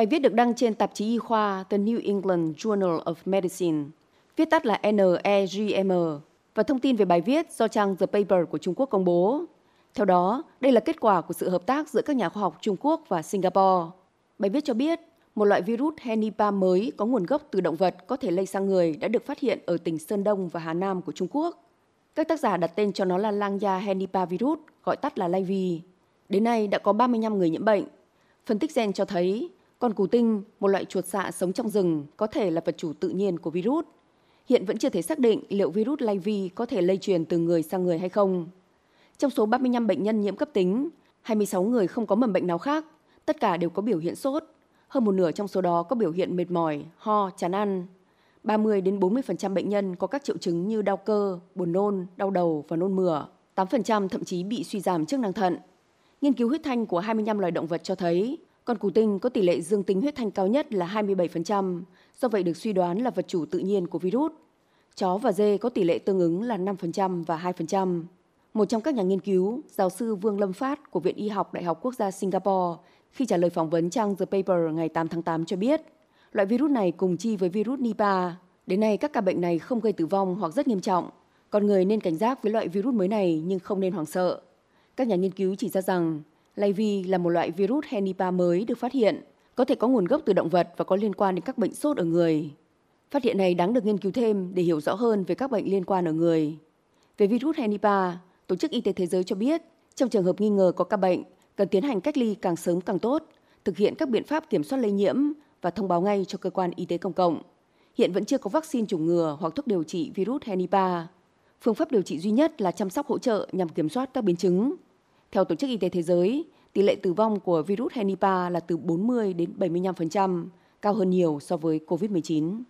Bài viết được đăng trên tạp chí y khoa The New England Journal of Medicine, viết tắt là NEJM, và thông tin về bài viết do trang The Paper của Trung Quốc công bố. Theo đó, đây là kết quả của sự hợp tác giữa các nhà khoa học Trung Quốc và Singapore. Bài viết cho biết, một loại virus Henipa mới có nguồn gốc từ động vật có thể lây sang người đã được phát hiện ở tỉnh Sơn Đông và Hà Nam của Trung Quốc. Các tác giả đặt tên cho nó là Langya Henipa virus, gọi tắt là Laivi. Đến nay đã có 35 người nhiễm bệnh. Phân tích gen cho thấy còn cù tinh, một loại chuột xạ sống trong rừng, có thể là vật chủ tự nhiên của virus. Hiện vẫn chưa thể xác định liệu virus Laivi có thể lây truyền từ người sang người hay không. Trong số 35 bệnh nhân nhiễm cấp tính, 26 người không có mầm bệnh nào khác, tất cả đều có biểu hiện sốt. Hơn một nửa trong số đó có biểu hiện mệt mỏi, ho, chán ăn. 30 đến 40% bệnh nhân có các triệu chứng như đau cơ, buồn nôn, đau đầu và nôn mửa. 8% thậm chí bị suy giảm chức năng thận. Nghiên cứu huyết thanh của 25 loài động vật cho thấy con cù tinh có tỷ lệ dương tính huyết thanh cao nhất là 27%, do vậy được suy đoán là vật chủ tự nhiên của virus. Chó và dê có tỷ lệ tương ứng là 5% và 2%. Một trong các nhà nghiên cứu, giáo sư Vương Lâm Phát của Viện Y học Đại học Quốc gia Singapore, khi trả lời phỏng vấn trang The Paper ngày 8 tháng 8 cho biết, loại virus này cùng chi với virus Nipah. Đến nay, các ca bệnh này không gây tử vong hoặc rất nghiêm trọng. Con người nên cảnh giác với loại virus mới này nhưng không nên hoảng sợ. Các nhà nghiên cứu chỉ ra rằng Laivi là một loại virus Henipa mới được phát hiện, có thể có nguồn gốc từ động vật và có liên quan đến các bệnh sốt ở người. Phát hiện này đáng được nghiên cứu thêm để hiểu rõ hơn về các bệnh liên quan ở người. Về virus Henipa, Tổ chức Y tế Thế giới cho biết, trong trường hợp nghi ngờ có ca bệnh, cần tiến hành cách ly càng sớm càng tốt, thực hiện các biện pháp kiểm soát lây nhiễm và thông báo ngay cho cơ quan y tế công cộng. Hiện vẫn chưa có vaccine chủng ngừa hoặc thuốc điều trị virus Henipa. Phương pháp điều trị duy nhất là chăm sóc hỗ trợ nhằm kiểm soát các biến chứng. Theo Tổ chức Y tế Thế giới, tỷ lệ tử vong của virus Henipa là từ 40 đến 75%, cao hơn nhiều so với COVID-19.